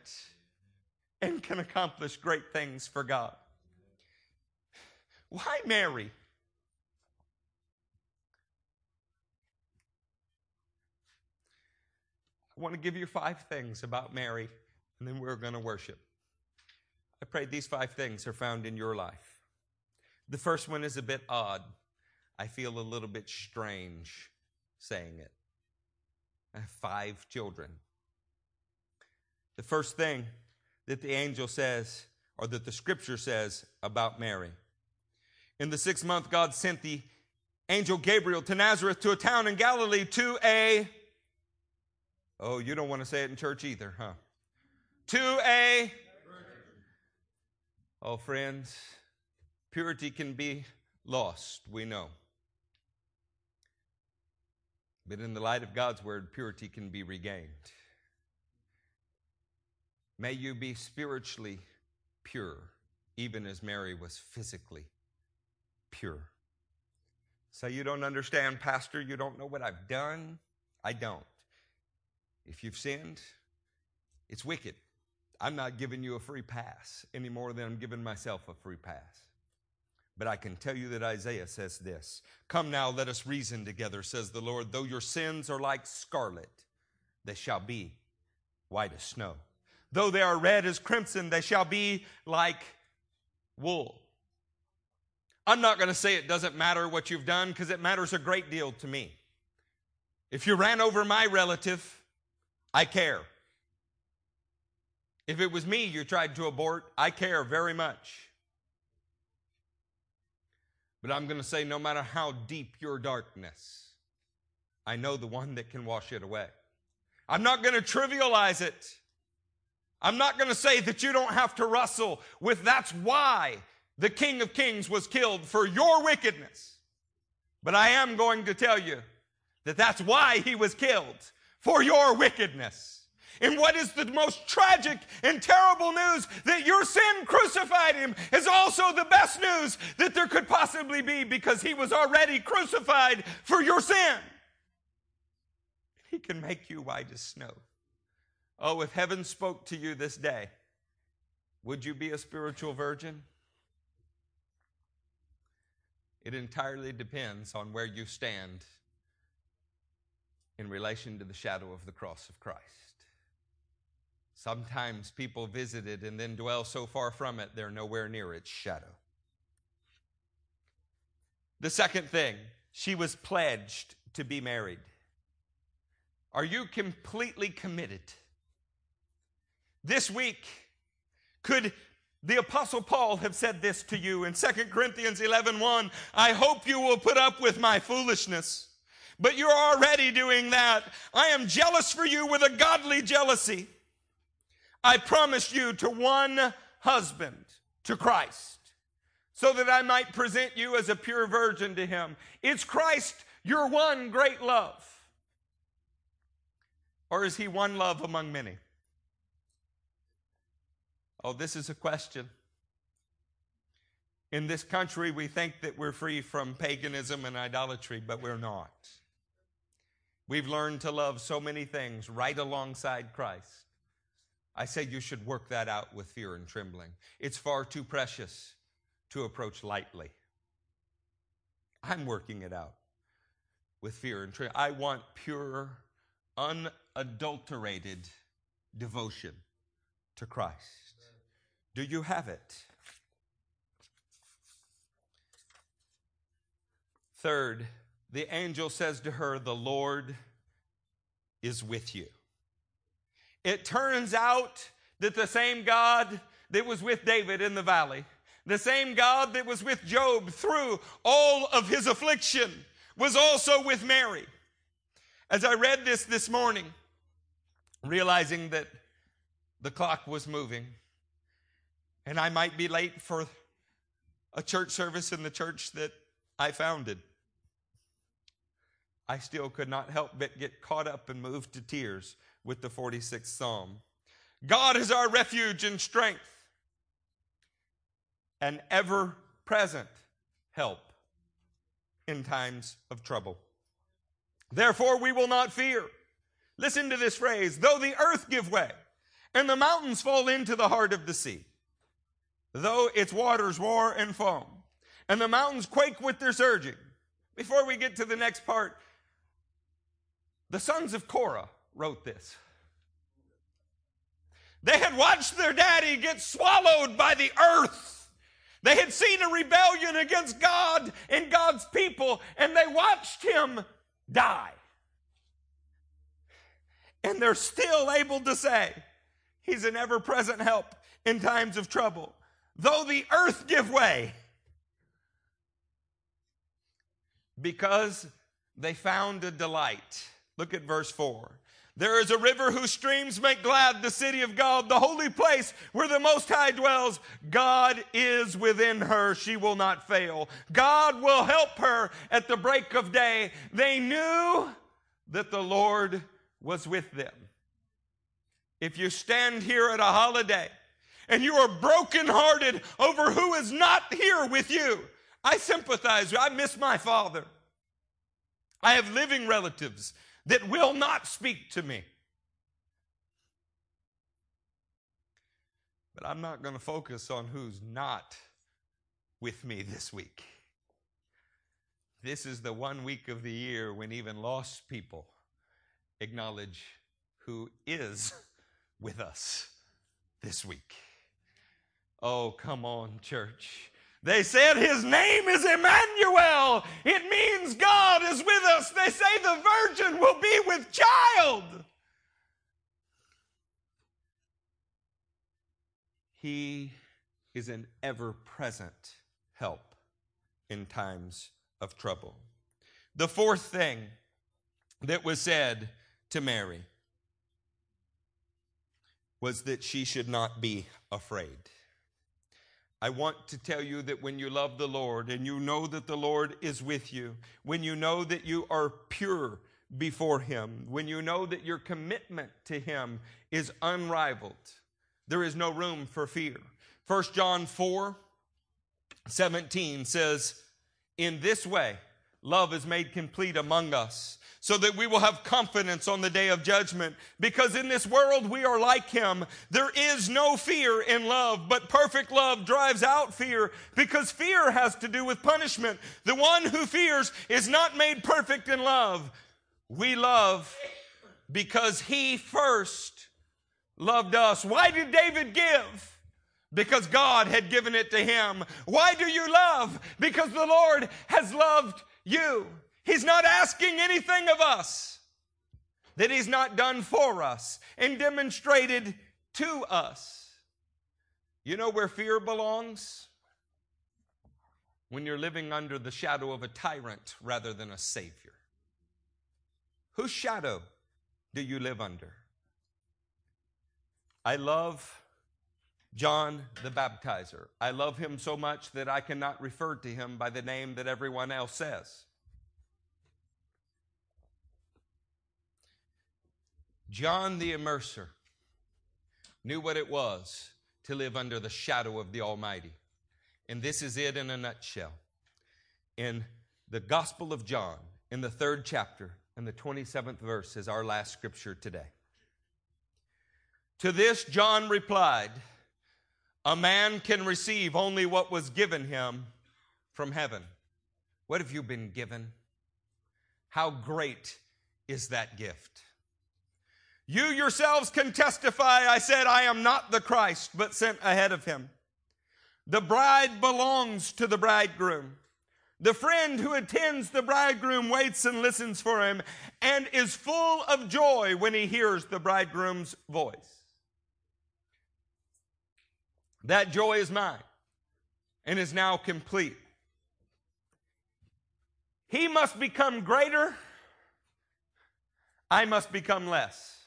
and can accomplish great things for God. Why Mary? I want to give you five things about Mary, and then we're going to worship. I pray these five things are found in your life. The first one is a bit odd. I feel a little bit strange saying it. I have five children. The first thing that the angel says, or that the scripture says about Mary. In the sixth month, God sent the angel Gabriel to Nazareth to a town in Galilee to a. Oh, you don't want to say it in church either, huh? To a. Oh, friends, purity can be lost, we know. But in the light of God's word, purity can be regained. May you be spiritually pure, even as Mary was physically pure. So you don't understand, Pastor, you don't know what I've done? I don't. If you've sinned, it's wicked. I'm not giving you a free pass any more than I'm giving myself a free pass. But I can tell you that Isaiah says this Come now, let us reason together, says the Lord. Though your sins are like scarlet, they shall be white as snow. Though they are red as crimson, they shall be like wool. I'm not going to say it doesn't matter what you've done because it matters a great deal to me. If you ran over my relative, I care. If it was me you tried to abort, I care very much. But I'm going to say no matter how deep your darkness, I know the one that can wash it away. I'm not going to trivialize it. I'm not going to say that you don't have to wrestle with that's why the King of Kings was killed for your wickedness. But I am going to tell you that that's why he was killed for your wickedness. And what is the most tragic and terrible news that your sin crucified him is also the best news that there could possibly be because he was already crucified for your sin. He can make you white as snow. Oh, if heaven spoke to you this day, would you be a spiritual virgin? It entirely depends on where you stand in relation to the shadow of the cross of Christ. Sometimes people visit it and then dwell so far from it, they're nowhere near its shadow. The second thing, she was pledged to be married. Are you completely committed? This week, could the apostle Paul have said this to you in 2 Corinthians 11, 1, I hope you will put up with my foolishness. But you're already doing that. I am jealous for you with a godly jealousy. I promised you to one husband, to Christ, so that I might present you as a pure virgin to him. Is Christ your one great love? Or is he one love among many? Oh, this is a question. In this country, we think that we're free from paganism and idolatry, but we're not. We've learned to love so many things right alongside Christ. I say you should work that out with fear and trembling. It's far too precious to approach lightly. I'm working it out with fear and trembling. I want pure, unadulterated devotion to Christ. Do you have it? Third, the angel says to her, The Lord is with you. It turns out that the same God that was with David in the valley, the same God that was with Job through all of his affliction, was also with Mary. As I read this this morning, realizing that the clock was moving, and I might be late for a church service in the church that I founded. I still could not help but get caught up and moved to tears with the 46th Psalm. God is our refuge and strength, an ever present help in times of trouble. Therefore, we will not fear. Listen to this phrase though the earth give way and the mountains fall into the heart of the sea though its waters roar and foam, and the mountains quake with their surging. Before we get to the next part, the sons of Korah wrote this. They had watched their daddy get swallowed by the earth. They had seen a rebellion against God and God's people, and they watched him die. And they're still able to say, He's an ever present help in times of trouble. Though the earth give way, because they found a delight. Look at verse 4. There is a river whose streams make glad the city of God, the holy place where the Most High dwells. God is within her. She will not fail. God will help her at the break of day. They knew that the Lord was with them. If you stand here at a holiday and you are brokenhearted over who is not here with you, I sympathize. I miss my father. I have living relatives that will not speak to me. But I'm not going to focus on who's not with me this week. This is the one week of the year when even lost people acknowledge who is with us this week. Oh, come on, church. They said his name is Emmanuel. It means God is with us. They say the virgin will be with child. He is an ever present help in times of trouble. The fourth thing that was said to Mary was that she should not be afraid. I want to tell you that when you love the Lord and you know that the Lord is with you, when you know that you are pure before Him, when you know that your commitment to Him is unrivaled, there is no room for fear. 1 John 4 17 says, In this way, love is made complete among us so that we will have confidence on the day of judgment. Because in this world we are like him. There is no fear in love, but perfect love drives out fear because fear has to do with punishment. The one who fears is not made perfect in love. We love because he first loved us. Why did David give? Because God had given it to him. Why do you love? Because the Lord has loved you. He's not asking anything of us that He's not done for us and demonstrated to us. You know where fear belongs? When you're living under the shadow of a tyrant rather than a Savior. Whose shadow do you live under? I love John the Baptizer. I love him so much that I cannot refer to him by the name that everyone else says. John the Immerser knew what it was to live under the shadow of the Almighty. And this is it in a nutshell. In the Gospel of John, in the third chapter, and the 27th verse is our last scripture today. To this, John replied, A man can receive only what was given him from heaven. What have you been given? How great is that gift? You yourselves can testify, I said, I am not the Christ, but sent ahead of him. The bride belongs to the bridegroom. The friend who attends the bridegroom waits and listens for him and is full of joy when he hears the bridegroom's voice. That joy is mine and is now complete. He must become greater, I must become less.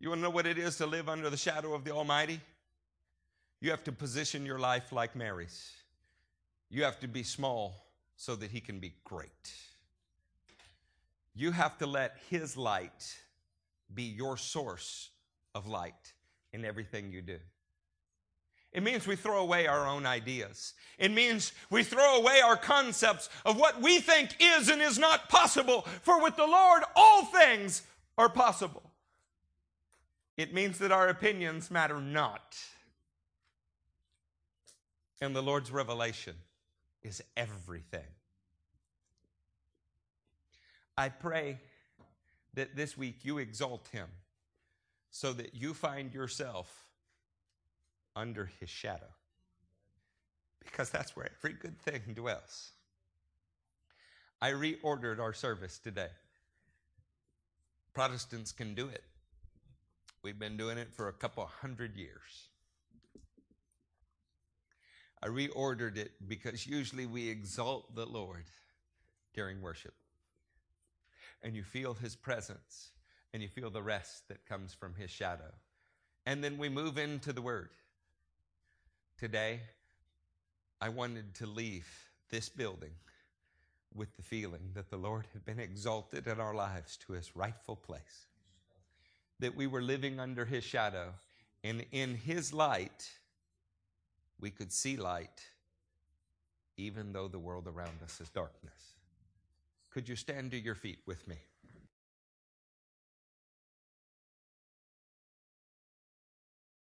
You want to know what it is to live under the shadow of the Almighty? You have to position your life like Mary's. You have to be small so that He can be great. You have to let His light be your source of light in everything you do. It means we throw away our own ideas. It means we throw away our concepts of what we think is and is not possible. For with the Lord, all things are possible. It means that our opinions matter not. And the Lord's revelation is everything. I pray that this week you exalt him so that you find yourself under his shadow. Because that's where every good thing dwells. I reordered our service today Protestants can do it. We've been doing it for a couple hundred years. I reordered it because usually we exalt the Lord during worship. And you feel his presence and you feel the rest that comes from his shadow. And then we move into the word. Today, I wanted to leave this building with the feeling that the Lord had been exalted in our lives to his rightful place, that we were living under his shadow, and in his light, we could see light, even though the world around us is darkness. Could you stand to your feet with me?